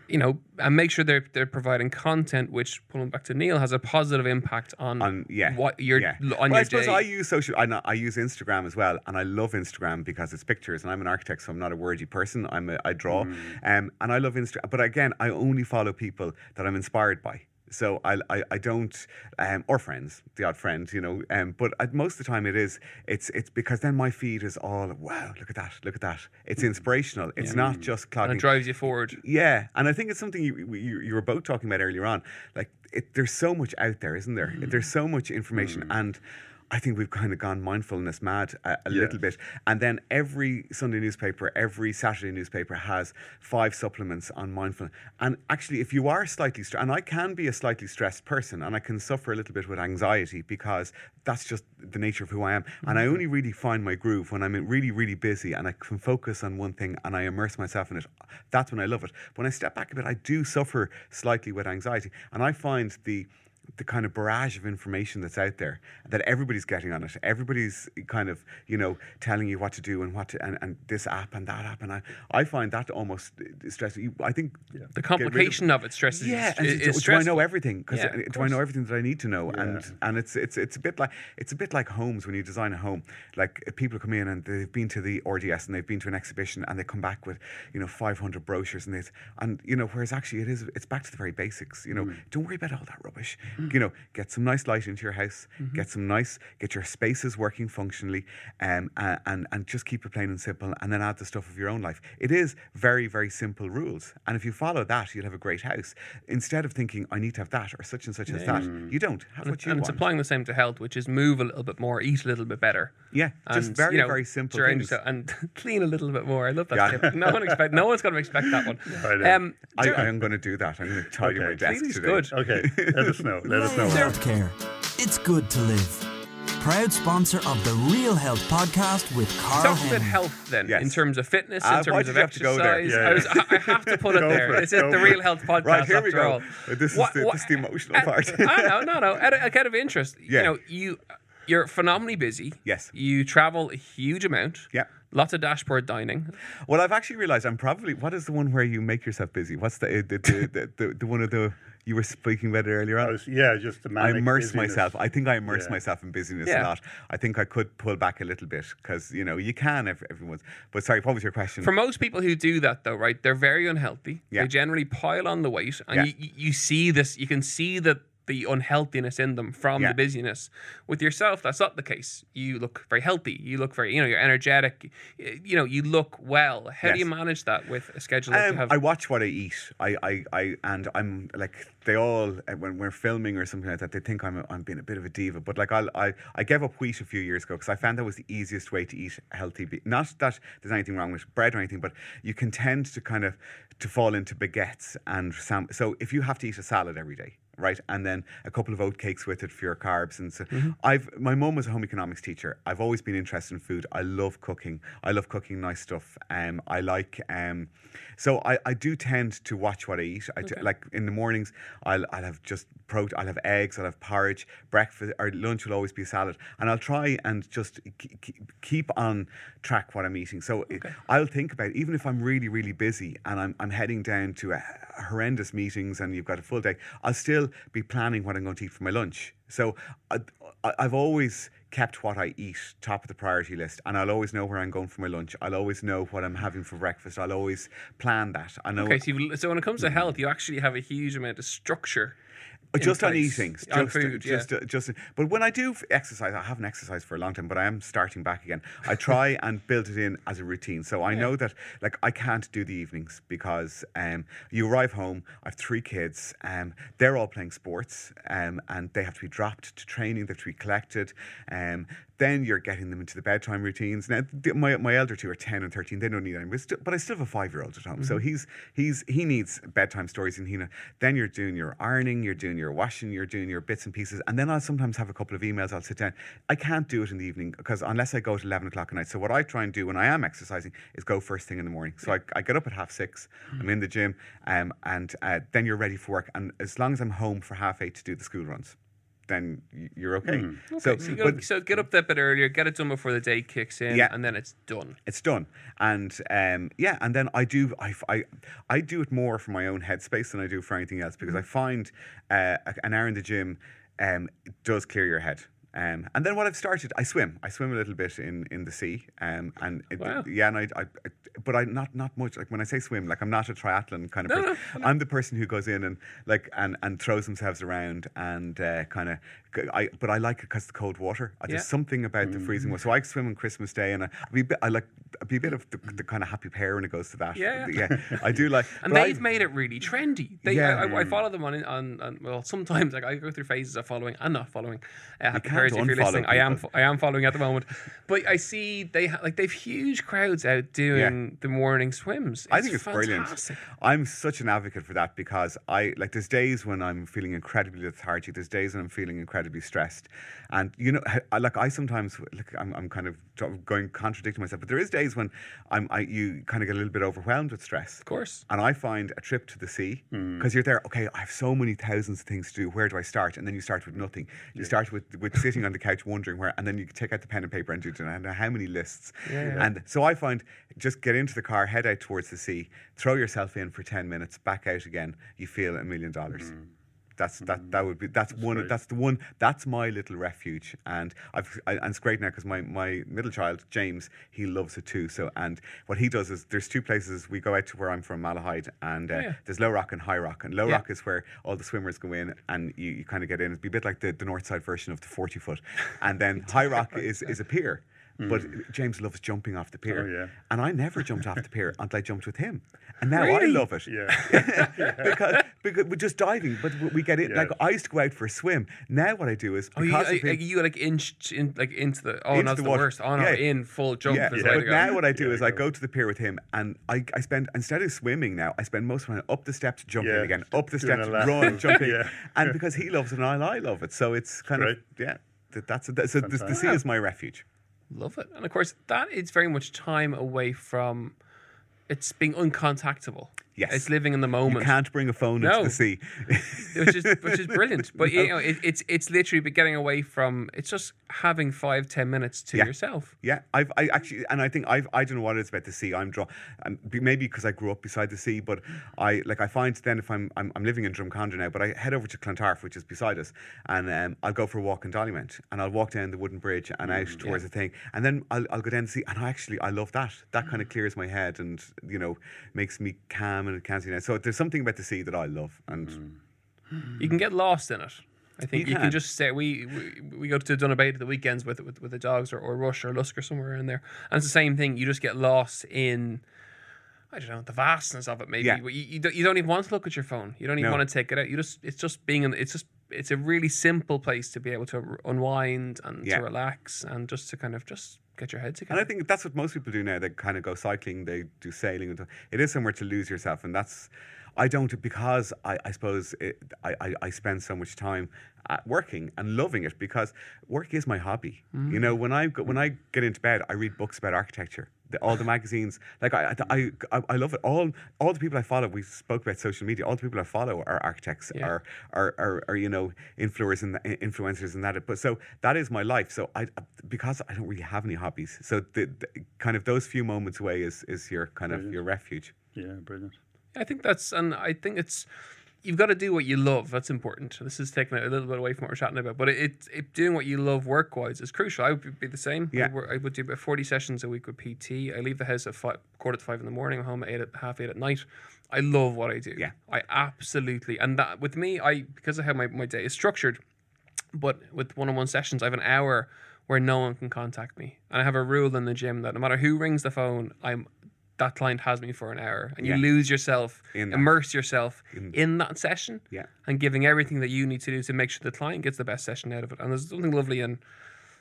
Speaker 2: you know, and make sure they're they're providing content which, pulling back to Neil, has a positive impact on
Speaker 4: on yeah
Speaker 2: what you're
Speaker 4: yeah.
Speaker 2: on
Speaker 4: well,
Speaker 2: your
Speaker 4: I suppose
Speaker 2: day.
Speaker 4: I use social. I, know- I use Instagram as well, and I love Instagram because it's pictures, and I'm an architect, so I'm not a wordy person. I'm a, I draw,
Speaker 2: Mm.
Speaker 4: um, and I love Instagram. But again, I only follow people that I'm inspired by. So I, I, I don't, um, or friends, the odd friend, you know. Um, but I, most of the time it is, it's it's because then my feed is all wow, look at that, look at that. It's inspirational. It's not just
Speaker 2: and it drives you forward.
Speaker 4: Yeah, and I think it's something you you, you were both talking about earlier on. Like, it, there's so much out there, isn't there? There's so much information, and I think we've kind of gone mindfulness mad a, a
Speaker 3: Yeah.
Speaker 4: little bit. And then every Sunday newspaper, every Saturday newspaper has five supplements on mindfulness. And actually, if you are slightly stressed, and I can be a slightly stressed person, and I can suffer a little bit with anxiety because that's just the nature of who I am. And I mm-hmm. only really find my groove when I'm really, really busy and I can focus on one thing and I immerse myself in it. That's when I love it. But When I step back a bit, I do suffer slightly with anxiety. And I find the the kind of barrage of information that's out there that everybody's getting on it. Everybody's kind of, you know, telling you what to do and what to, and, and this app and that app. And I, I find that almost stressful. I think
Speaker 2: The
Speaker 4: get rid of-
Speaker 2: complication of, it stresses
Speaker 4: yeah,
Speaker 2: Is-
Speaker 4: and
Speaker 2: is
Speaker 4: do, do I know everything? Because
Speaker 2: Yeah,
Speaker 4: do I know everything that I need to know?
Speaker 3: Yeah.
Speaker 4: And and it's it's it's a bit like it's a bit like homes when you design a home. Like uh, people come in and they've been to the RDS and they've been to an exhibition and they come back with you know 500 brochures and they and you know whereas actually it is it's back to the very basics. You know,
Speaker 2: Mm.
Speaker 4: don't worry about all that rubbish. You know, get some nice light into your house.
Speaker 2: Mm-hmm.
Speaker 4: Get some nice get your spaces working functionally, um, a- and and just keep it plain and simple. And then add the stuff of your own life. It is very very simple rules, and if you follow that, you'll have a great house. Instead of thinking I need to have that or such and such as that, you don't have
Speaker 2: And,
Speaker 4: what you
Speaker 2: and
Speaker 4: want.
Speaker 2: it's applying the same to health, which is move a little bit more, eat a little bit better.
Speaker 4: Yeah, just
Speaker 2: And,
Speaker 4: very,
Speaker 2: you know,
Speaker 4: very simple things.
Speaker 2: yourself- and clean a little bit more. I love that
Speaker 4: Yeah.
Speaker 2: tip. No one expect. No one's going to expect that one.
Speaker 3: I.
Speaker 2: Um,
Speaker 4: I, I am going to do that. I'm going to tidy
Speaker 3: Okay.
Speaker 4: my desk
Speaker 2: Cleaning's
Speaker 4: today.
Speaker 2: good.
Speaker 3: Okay, let us know. Let us know.
Speaker 1: Healthcare. It's good to live. Proud sponsor of the Real Health podcast with Carl
Speaker 2: Talk about health then,
Speaker 4: Yes.
Speaker 2: in terms of fitness, in
Speaker 4: why
Speaker 2: terms
Speaker 4: did
Speaker 2: of
Speaker 4: you have to go
Speaker 2: exercise.
Speaker 3: Yeah,
Speaker 2: I, was, I I have to put it
Speaker 3: Go
Speaker 2: there.
Speaker 3: for it,
Speaker 2: This
Speaker 3: go
Speaker 2: the
Speaker 3: for
Speaker 2: Real
Speaker 3: it.
Speaker 2: Health podcast.
Speaker 4: Right, here we
Speaker 2: after
Speaker 4: go.
Speaker 2: all.
Speaker 4: This is
Speaker 2: What-
Speaker 4: the-
Speaker 2: what-
Speaker 4: this is the emotional
Speaker 2: uh,
Speaker 4: part.
Speaker 2: I know, no, no. Out of, out of interest,
Speaker 4: Yeah.
Speaker 2: you know, you you're phenomenally busy.
Speaker 4: Yes.
Speaker 2: You travel a huge amount.
Speaker 4: Yeah.
Speaker 2: Lots of dashboard dining.
Speaker 4: Well, I've actually realised I'm probably. What is the one where you make yourself busy? What's the the the, the, the, the one of the you were speaking about it earlier
Speaker 3: I
Speaker 4: on?
Speaker 3: was, yeah, just the
Speaker 4: I immerse
Speaker 3: busyness.
Speaker 4: myself. I think I immerse
Speaker 3: Yeah.
Speaker 4: myself in busyness
Speaker 2: Yeah.
Speaker 4: a lot. I think I could pull back a little bit because you know you can every, everyone's. But sorry, what was your question?
Speaker 2: For most people who do that, though, right, they're very unhealthy.
Speaker 4: Yeah.
Speaker 2: They generally pile on the weight, and
Speaker 4: Yeah.
Speaker 2: you, you- you see this. You can see that the unhealthiness in them from
Speaker 4: Yeah.
Speaker 2: the busyness. With yourself, that's not the case. You look very healthy. You look very, you know, you're energetic. You know, you look well. How do you manage that with a schedule that you
Speaker 4: Um,
Speaker 2: have?
Speaker 4: I watch what I eat. I, I, I, and I'm like they all uh, when we're filming or something like that. They think I'm, I'm being a bit of a diva. But like I'll, I, I gave up wheat a few years ago because I found that was the easiest way to eat healthy. Be- Not that there's anything wrong with bread or anything, but you can tend to kind of to fall into baguettes and sam- so if you have to eat a salad every day. Right, and then a couple of oat cakes with it for your carbs, and so I've. My mum was a home economics teacher. I've always been interested in food. I love cooking. I love cooking nice stuff. Um, I like. Um, so I, I do tend to watch what I eat. I t- like in the mornings, I'll I'll have just pro. I'll have eggs. I'll have porridge. Breakfast or lunch will always be a salad, and I'll try and just k- keep on track what I'm eating. So it- I'll think about even if I'm really really busy and I'm I'm heading down to a horrendous meetings and you've got a full day, I'll still be planning what I'm going to eat for my lunch. So I, I, I've always kept what I eat top of the priority list, and I'll always know where I'm going for my lunch. I'll always know what I'm having for breakfast. I'll always plan that. I know.
Speaker 2: okay, so, so when it comes to mm-hmm. health, you actually have a huge amount of structure.
Speaker 4: Just on
Speaker 2: place.
Speaker 4: eating,
Speaker 2: On
Speaker 4: just,
Speaker 2: food, yeah.
Speaker 4: just, uh, just. But when I do exercise, I haven't exercised for a long time, but I am starting back again. I try and build it in as a routine. So I know that, like, I can't do the evenings because um, you arrive home. I have three kids. Um, they're all playing sports, um, and they have to be dropped to training. They have to be collected. Um, then you're getting them into the bedtime routines. Now, my, my elder two are ten and thirteen. They don't need any, but, still, but I still have a five year old at home. So he's he's he needs bedtime stories, and he then you're doing your ironing, you're doing your washing, you're doing your bits and pieces, and then I'll sometimes have a couple of emails. I'll sit down. I can't do it in the evening because unless I go at eleven o'clock at night. So what I try and do when I am exercising is go first thing in the morning. So I, I get up at half six. I'm in the gym, um, and uh, then you're ready for work. And as long as I'm home for half eight to do the school runs. Then you're okay. So,
Speaker 2: So, you
Speaker 4: but
Speaker 2: so get up that bit earlier, get it done before the day kicks in,
Speaker 4: Yeah.
Speaker 2: and then it's done.
Speaker 4: it's done and um, yeah and then i do I, I, I do it more for my own headspace than i do for anything else because i find uh, an hour in the gym um, does clear your head um, and then what I've started, I swim. I swim a little bit in, in the sea, um, and it,
Speaker 2: Wow.
Speaker 4: yeah, and I, I, I- but I not not much. Like when I say swim, like I'm not a triathlon kind of
Speaker 2: No,
Speaker 4: person. I'm the person who goes in and like and, and throws themselves around and uh, kind of. I but I like it because the cold water. I,
Speaker 2: Yeah.
Speaker 4: There's something about the freezing water. So I swim on Christmas Day, and I, I, be, a bit- I like I be a bit of the, the kind of Happy Pear when it goes to that.
Speaker 2: Yeah.
Speaker 4: yeah. I do like.
Speaker 2: And they've made it really trendy. They,
Speaker 4: Yeah.
Speaker 2: I, I, I follow them on, on, on. Well, sometimes like I go through phases of following and not following. Uh, happy if you're listening. I am. I am following at the moment, but I see they ha- like they've huge crowds out doing the morning swims.
Speaker 4: I think it's
Speaker 2: fantastic.
Speaker 4: brilliant. I'm such an advocate for that because I like there's days when I'm feeling incredibly lethargic. There's days when I'm feeling incredibly stressed, and you know, I, like I sometimes like I'm, I'm kind of going contradicting myself, but there is days when I'm I you kind of get a little bit overwhelmed with stress.
Speaker 2: Of course.
Speaker 4: And I find a trip to the sea hmm. because you're there. Okay, I have so many thousands of things to do. Where do I start? And then you start with nothing. You start with with sitting on the couch wondering where, and then you take out the pen and paper and do and how many lists. And so I find just get into the car, head out towards the sea, throw yourself in for ten minutes, back out again. You feel a million dollars. Mm. That's that. That would be. That's, one.
Speaker 3: great.
Speaker 4: That's the one. That's my little refuge, and I've. I, and it's great now because my my middle child James he loves it too. So and what he does is there's two places we go out to where I'm from Malahide, and uh,
Speaker 2: Oh, yeah.
Speaker 4: there's Low Rock and High Rock, and Low
Speaker 2: Yeah.
Speaker 4: Rock is where all the swimmers go in, and you, you kind of get in. It'd be a bit like the, the north side version of the 40 foot, and then High Rock is is a pier. But mm. James loves jumping off the pier,
Speaker 3: Oh, yeah.
Speaker 4: and I never jumped off the pier until I jumped with him, and now
Speaker 2: Really?
Speaker 4: I love it
Speaker 3: Yeah.
Speaker 4: because, because we're just diving, but we get it.
Speaker 3: Yeah.
Speaker 4: Like I used to go out for a swim. Now what I do is
Speaker 2: Oh, you,
Speaker 4: because
Speaker 2: like,
Speaker 4: him-
Speaker 2: you like inch in like into the. Oh,
Speaker 4: Into
Speaker 2: no, that's
Speaker 4: the
Speaker 2: the,
Speaker 4: water.
Speaker 2: worst. Oh no,
Speaker 4: Yeah.
Speaker 2: in full jump.
Speaker 4: yeah, yeah. but now what I do
Speaker 3: Yeah,
Speaker 4: is
Speaker 3: I
Speaker 4: I
Speaker 3: go.
Speaker 4: go to the pier with him, and I, I spend instead of swimming now, I spend most of my time up the steps, jumping
Speaker 3: Yeah,
Speaker 4: again, up the
Speaker 3: doing
Speaker 4: steps,
Speaker 3: a lap.
Speaker 4: run, jumping,
Speaker 3: Yeah.
Speaker 4: and because he loves it and I, I love it, so it's kind of yeah. that- That's that, so the, the sea is my refuge.
Speaker 2: Love it. And of course, that is very much time away from it's being uncontactable.
Speaker 4: Yes.
Speaker 2: It's living in the moment.
Speaker 4: You can't bring a phone
Speaker 2: No.
Speaker 4: into the sea.
Speaker 2: which is which is brilliant. But you know, it, it's it's literally getting away from it's just having five, ten minutes to
Speaker 4: Yeah.
Speaker 2: yourself.
Speaker 4: Yeah, I've I actually, and I think I've I don't know what it is about the sea. I'm draw, um, maybe because I grew up beside the sea, but I like I find then if I'm I'm, I'm living in Drumcondra now, but I head over to Clontarf, which is beside us, and um, I'll go for a walk in Dollymount, and I'll walk down the wooden bridge and out towards the thing, and then I'll I'll go down the sea, and I actually I love that. That kind of clears my head and you know makes me calm and can't see now. So there's something about the sea that I love, and hmm.
Speaker 2: You can get lost in it. I think
Speaker 4: You
Speaker 2: you, can.
Speaker 4: can.
Speaker 2: just say we, we we go to Donabate at the weekends with with, with the dogs or, or Rush or Lusk or somewhere in there, and it's the same thing. You just get lost in. I don't know the vastness of it. Maybe
Speaker 4: Yeah.
Speaker 2: you, you, don't, you don't even want to look at your phone. You don't even
Speaker 4: No.
Speaker 2: want to take it out. You just it's just being in. It's just it's a really simple place to be able to unwind and
Speaker 4: Yeah.
Speaker 2: to relax and just to kind of just get your head
Speaker 4: And
Speaker 2: together.
Speaker 4: I think that's what most people do now. They kind of go cycling, they do sailing. and It is somewhere to lose yourself, and that's. I don't because I, I suppose it, I, I I spend so much time at working and loving it because work is my hobby. You mm. know, when I go, when I get into bed, I read books about architecture. The, all the magazines, like I, I, I, I love it. All, all the people I follow. We spoke about social media. All the people I follow are architects,
Speaker 2: Yeah.
Speaker 4: are, are, are, are you know influencers and influencers and that. But so that is my life. So I, because I don't really have any hobbies. So the, the kind of those few moments away is is your kind of your refuge.
Speaker 3: Yeah, brilliant.
Speaker 2: I think that's, and I think it's, you've got to do what you love. That's important. This is taking it a little bit away from what we're chatting about, but it, it doing what you love work wise is crucial. I would be the same.
Speaker 4: Yeah.
Speaker 2: I, work, I would do about 40 sessions a week with PT. I leave the house at five, quarter to five in the morning, I'm home at eight, at half eight at night. I love what I do.
Speaker 4: Yeah.
Speaker 2: I absolutely, and that with me, I, because of how my, my day is structured, but with one-on-one sessions, I have an hour where no one can contact me, and I have a rule in the gym that no matter who rings the phone, I'm that client has me for an hour, and
Speaker 4: Yeah.
Speaker 2: you lose yourself,
Speaker 4: In
Speaker 2: immerse yourself in, that session,
Speaker 4: Yeah.
Speaker 2: and giving everything that you need to do to make sure the client gets the best session out of it. And there's something lovely and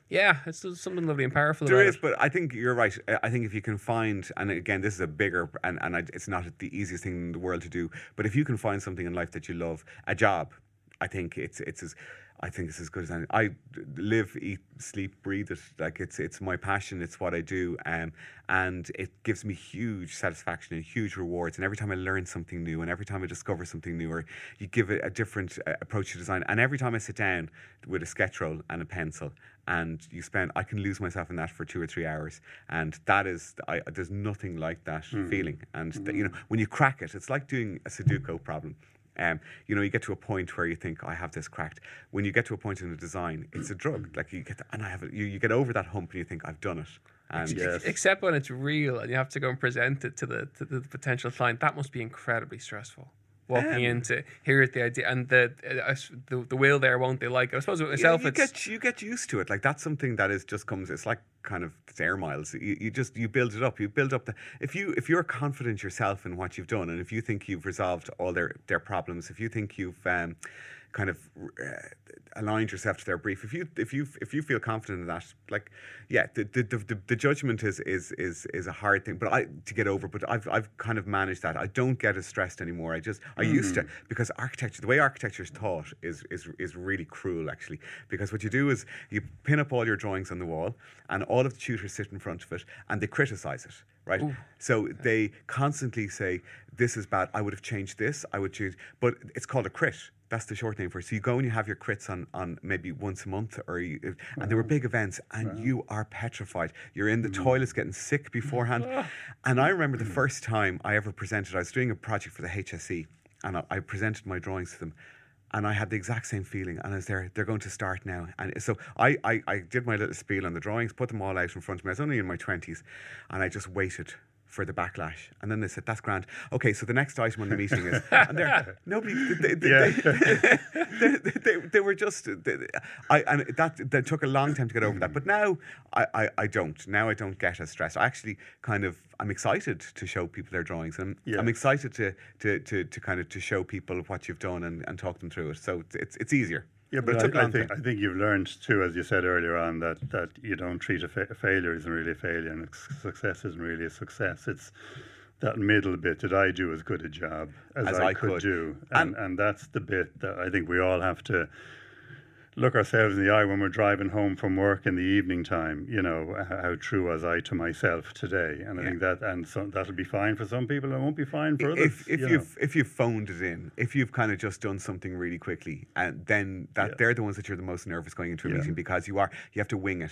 Speaker 2: yeah, it's something lovely and powerful.
Speaker 4: There
Speaker 2: about
Speaker 4: is,
Speaker 2: it.
Speaker 4: but I think you're right. I- I think if you can find, and again, this is a bigger, and, and I, it's not the easiest thing in the world to do, but if you can find something in life that you love, a job, I think it's it's as, I think it's as good as any. I live, eat, sleep, breathe it. Like it's it's my passion. It's what I do, um, and it gives me huge satisfaction and huge rewards. And every time I learn something new, and every time I discover something new, or you give it a different uh, approach to design, and every time I sit down with a sketch roll and a pencil, and you spend, I can lose myself in that for two or three hours, and that is, I, there's nothing like that feeling. And that, you know, when you crack it, it's like doing a Sudoku problem. Um, you know, you get to a point where you think, I have this cracked. When you get to a point in a design, it's a drug. Like you get, and I have it. You, you get over that hump, and you think, I've done it. And
Speaker 3: Yes.
Speaker 2: Except when it's real and you have to go and present it to the to the potential client, that must be incredibly stressful. Walking
Speaker 4: Um,
Speaker 2: into here's the idea and the, uh, the the will there won't they like it? I suppose with
Speaker 4: Yeah,
Speaker 2: myself
Speaker 4: you get you get used to it. Like that's something that is just comes. It's like kind of it's air miles. You, you just you build it up. You build up the. If you if you're confident yourself in what you've done, and if you think you've resolved all their their problems, if you think you've um, kind of uh, aligned yourself to their brief, if you if you if you feel confident in that, like yeah, the the, the, the, the judgment is is is is a hard thing, but I to get over. But I've I've kind of managed that. I don't get as stressed anymore. I just I used to because architecture, the way architecture is taught is is is really cruel actually. Because what you do is you pin up all your drawings on the wall, and all of the tutors sit in front of it, and they criticize it. Right, so they constantly say this is bad. I would have changed this. I would change, but it's called a crit. That's the short name for it. So you go and you have your crits on, on maybe once a month, or you, and there were big events, and you are petrified. You're in the hmm. toilets getting sick beforehand. Ah. and I remember the hmm. first time I ever presented. I was doing a project for the HSE, and I, I presented my drawings to them. And I had the exact same feeling, and I was there. They're going to start now, and so I, I, I did my little spiel on the drawings, put them all out in front of me. I was only in my twenties, and I just waited for the backlash. And then they said, "That's grand. Okay, so the next item on the meeting is." And they're nobody. They, they,
Speaker 3: Yeah.
Speaker 4: they, they, they, they were just. I and that that took a long time to get over that. But now I, I, I don't. Now I don't get as stressed. I actually kind of I'm excited to show people their drawings, and I'm,
Speaker 3: Yeah.
Speaker 4: I'm excited to, to to to kind of to show people what you've done and, and talk them through it. So it's it's easier.
Speaker 3: Yeah, but I, I think. I think you've learned too, as you said earlier on, that that you don't treat a, fa- a failure isn't really a failure, and a success isn't really a success. It's that middle bit. Did I do as good a job as,
Speaker 4: As
Speaker 3: I,
Speaker 4: I
Speaker 3: could,
Speaker 4: could.
Speaker 3: do? And, and that's the bit that I think we all have to look ourselves in the eye when we're driving home from work in the evening time. You know, how true was I to myself today? And I
Speaker 4: Yeah.
Speaker 3: think that and so, that'll be fine for some people, it won't be fine for others.
Speaker 4: if if
Speaker 3: you
Speaker 4: you've if you've phoned it in, if you've kind of just done something really quickly, and then that
Speaker 3: Yeah.
Speaker 4: they're the ones that you're the most nervous going into a
Speaker 3: Yeah.
Speaker 4: meeting because you are you have to wing it.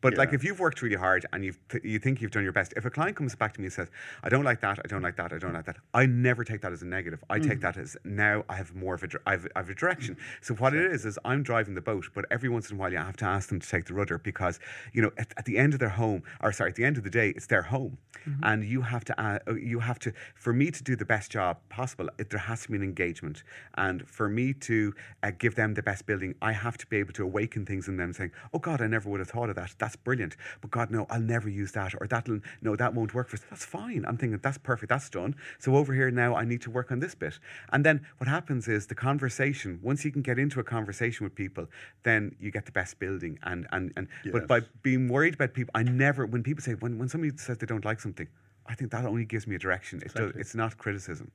Speaker 4: But like if you've worked really hard and you've th- you think you've done your best, if a client comes back to me and says, "I don't like that, I don't like that, I don't like that," I never take that as a negative. I
Speaker 3: Mm.
Speaker 4: take that as now I have more of a I have, I have a direction. So what it is is I'm driving the boat, but every once in a while you have to ask them to take the rudder because you know at, at the end of their home, or sorry, at the end of the day, it's their home, and you have to uh, you have to for me to do the best job possible. It, there has to be an engagement, and for me to uh, give them the best building, I have to be able to awaken things in them, saying, "Oh God, I never would have thought of that. That's brilliant." But God, no, I'll never use that, or that'll no, that won't work for us. That's fine. I'm thinking that's perfect. That's done. So over here now, I need to work on this bit. And then what happens is the conversation. Once you can get into a conversation with people, then you get the best building. And and and but by being worried about people, I never. When people say when when somebody says they don't like something, I think that only gives me a direction. It does, it's not criticism.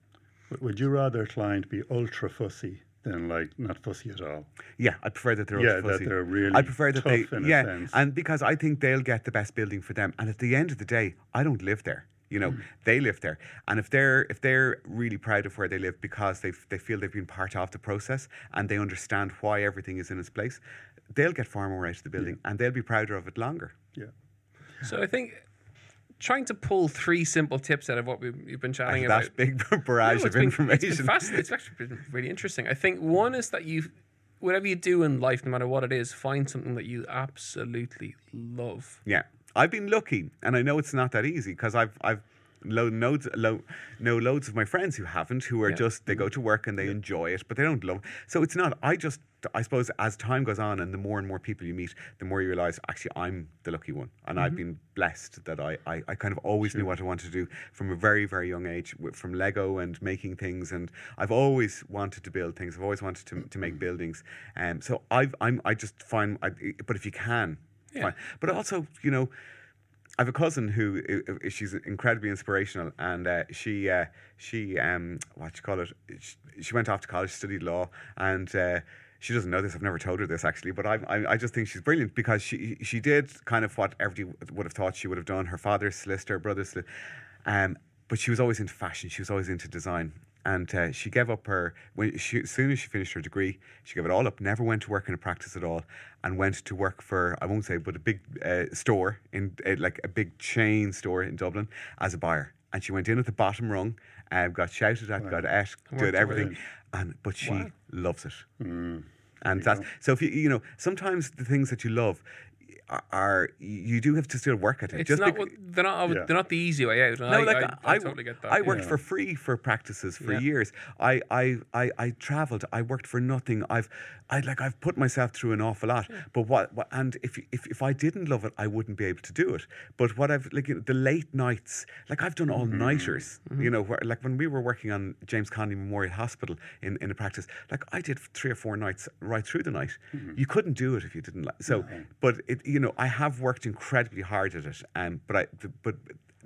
Speaker 3: Would you rather a client be ultra fussy than like not fussy at all?
Speaker 4: Yeah, I prefer that they're
Speaker 3: Yeah,
Speaker 4: ultra
Speaker 3: that they're really
Speaker 4: I prefer that they
Speaker 3: tough in a
Speaker 4: yeah,
Speaker 3: sense.
Speaker 4: and because I think they'll get the best building for them. And at the end of the day, I don't live there. You know,
Speaker 3: Mm.
Speaker 4: they live there, and if they're if they're really proud of where they live because they they feel they've been part of the process and they understand why everything is in its place, they'll get far more out of the building and they'll be prouder of it longer.
Speaker 3: Yeah.
Speaker 2: So I think trying to pull three simple tips out of what we've, you've been chatting
Speaker 4: Out
Speaker 2: about.
Speaker 4: of that big barrage
Speaker 2: No,
Speaker 4: of
Speaker 2: it's been-
Speaker 4: information.
Speaker 2: It's, been fascinating. it's actually been really interesting. I think one is that you, whatever you do in life, no matter what it is, find something that you absolutely love.
Speaker 4: Yeah, I've been lucky, and I know it's not that easy because I've I've lo- loads lo- know loads of my friends who haven't, who are
Speaker 2: Yeah.
Speaker 4: just they go mm-hmm. to work and they enjoy it, but they don't love. So it's not. I just I suppose as time goes on and the more and more people you meet, the more you realize actually I'm the lucky one, and I've mm-hmm. been blessed that I, I I kind of always knew what I wanted to do from a very very young age, from Lego and making things, and I've always wanted to build things. I've always wanted to, to make mm-hmm. buildings, and um, so I've I'm I just find. I, but if you can,
Speaker 2: Yeah.
Speaker 4: fine. But also you know. I have a cousin who she's incredibly inspirational, and uh, she uh, she um what you call it? She, she went off to college, studied law, and. Uh, she doesn't know this. I've never told her this actually, but I, I, I just think she's brilliant because she, she did kind of what everybody would have thought she would have done. Her father's solicitor, brother's, solicitor, um, but she was always into fashion. She was always into design, and uh, she gave up her when she as soon as she finished her degree, she gave it all up. Never went to work in a practice at all, and went to work for I won't say, but a big uh, store in uh, like a big chain store in Dublin as a buyer. And she went in at the bottom rung, uh, got shouted at, got at,
Speaker 2: worked
Speaker 4: did everything, and but she
Speaker 2: Wow.
Speaker 4: loves it. And that's so if you you know sometimes the things that you love are, are you do have to still work at it.
Speaker 2: It's
Speaker 4: Just
Speaker 2: not
Speaker 4: bec-
Speaker 2: what, they're not
Speaker 3: Yeah.
Speaker 2: they're not the easy way out. and
Speaker 4: no,
Speaker 2: I,
Speaker 4: like
Speaker 2: I, I, totally get that.
Speaker 4: I
Speaker 2: yeah.
Speaker 4: worked for free for practices for
Speaker 2: Yeah.
Speaker 4: years. I, I, I, I traveled. I worked for nothing. I've, I like I've put myself through an awful lot. But what, what and if, if if I didn't love it, I wouldn't be able to do it. But what I've like you know, the late nights, like I've done mm-hmm. all nighters. Mm-hmm. You know, where, like when we were working on James Connolly Memorial Hospital in in a practice, like I did three or four nights right through the night. Mm-hmm. You couldn't do it if you didn't like. So, but it you know I have worked incredibly hard at it. Um, but I but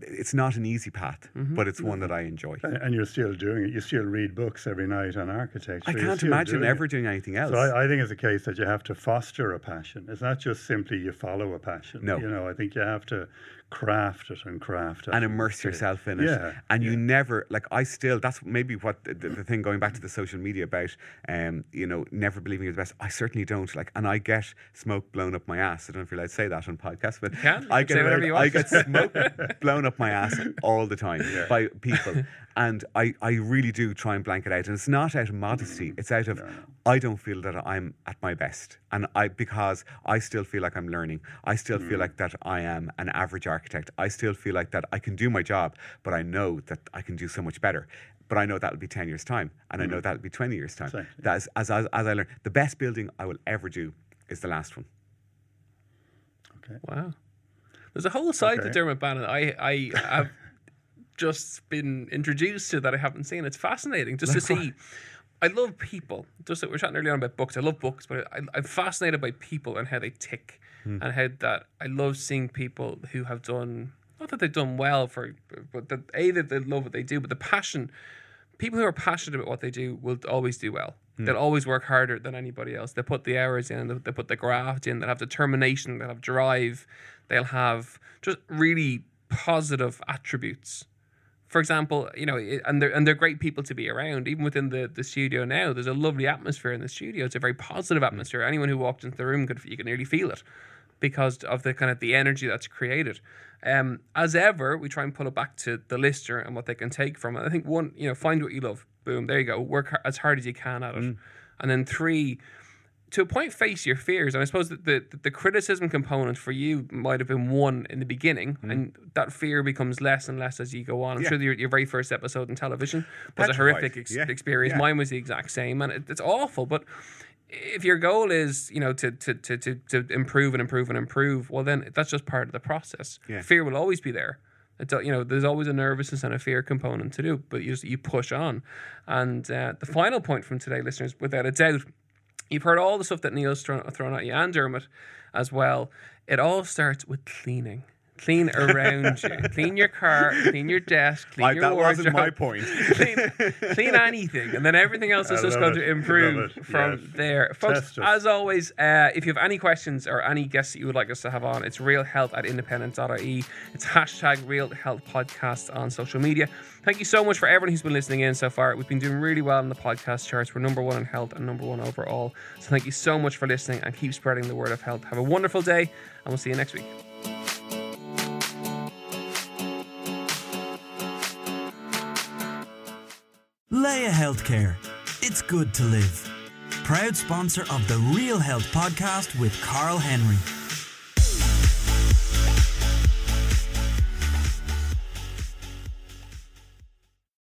Speaker 4: it's not an easy path, but it's one that I enjoy.
Speaker 3: And, and you're still doing it. You still read books every night on architecture.
Speaker 4: I can't imagine
Speaker 3: doing
Speaker 4: ever
Speaker 3: it.
Speaker 4: doing anything else.
Speaker 3: So I, I think it's a case that you have to foster a passion. It's not just simply you follow a passion.
Speaker 4: No.
Speaker 3: You know, I think you have to craft it and craft it.
Speaker 4: and immerse yourself in it.
Speaker 3: Yeah,
Speaker 4: And you never like I still that's maybe what the, the, the thing going back to the social media about um you know never believing you're the best. I certainly don't like and I get smoke blown up my ass. I don't know if you're allowed to say that on podcast, but
Speaker 2: can.
Speaker 4: I
Speaker 2: can
Speaker 4: get
Speaker 2: say whatever you
Speaker 4: I get smoke blown up my ass all the time by people. And I, I really do try and blank it out. And it's not out of modesty. It's out of I don't feel that I'm at my best. And I because I still feel like I'm learning. I still feel like that I am an average architect. I still feel like that I can do my job, but I know that I can do so much better. But I know that'll be 10 years' time. And I know mm-hmm. that'll be 20 years' time.
Speaker 3: Exactly.
Speaker 4: That's as, as, as I learn. The best building I will ever do is the last one.
Speaker 3: Okay.
Speaker 2: Wow. There's a whole side to
Speaker 3: Okay.
Speaker 2: Dermot Bannon I, I have just been introduced to that I haven't seen. It's fascinating just to see. I love people. Just like we were chatting earlier on about books. I love books, but I, I'm fascinated by people and how they tick, Hmm. and how that I love seeing people who have done not that they've done well for, but that a that they love what they do, but the passion. People who are passionate about what they do will always do well. Hmm. They'll always work harder than anybody else. They put the hours in, they- they put the graft in, they'll have determination, they'll have drive, they'll have just really positive attributes. For example, you know, and they're and they're great people to be around. Even within the, the studio now, there's a lovely atmosphere in the studio. It's a very positive hmm. atmosphere. Anyone who walked into the room could you can nearly feel it because of the kind of the energy that's created. Um, as ever, we try and pull it back to the listener and what they can take from it. I think one, you know, find what you love. Boom, there you go. Work as hard as you can at it. And then three, to a point face your fears. And I suppose that the, the, criticism component for you might have been one in the beginning, and that fear becomes less and less as you go on. I'm
Speaker 4: Yeah.
Speaker 2: sure your, your very first episode in television was a horrific ex-
Speaker 4: Yeah.
Speaker 2: experience.
Speaker 4: Yeah.
Speaker 2: Mine was the exact same, and it, it's awful. But if your goal is, you know, to, to, to, to, to improve and improve and improve, well, then that's just part of the process.
Speaker 4: Yeah.
Speaker 2: Fear will always be there. It's, you know, there's always a nervousness and a fear component to do, but you just, you push on. And uh, the final point from today, listeners, without a doubt, you've heard all the stuff that Neil's thrown, thrown at you and Dermot as well. It all starts with cleaning. Clean around you. Clean your car, clean your desk, clean
Speaker 4: I-
Speaker 2: your
Speaker 4: that
Speaker 2: wardrobe.
Speaker 4: wasn't my point.
Speaker 2: clean, clean anything, and then everything else is
Speaker 3: I
Speaker 2: just going
Speaker 3: it.
Speaker 2: to improve from
Speaker 3: Yes.
Speaker 2: there. Folks, as always, uh, if you have any questions or any guests that you would like us to have on, it's realhealth at independent.ie. It's hashtag Real Health Podcast on social media. Thank you so much for everyone who's been listening in so far. We've been doing really well in the podcast charts. We're number one in health and number one overall. So thank you so much for listening and keep spreading the word of health. Have a wonderful day, and we'll see you next week.
Speaker 1: Laya Healthcare. It's good to live. Proud sponsor of the Real Health podcast with Karl Henry.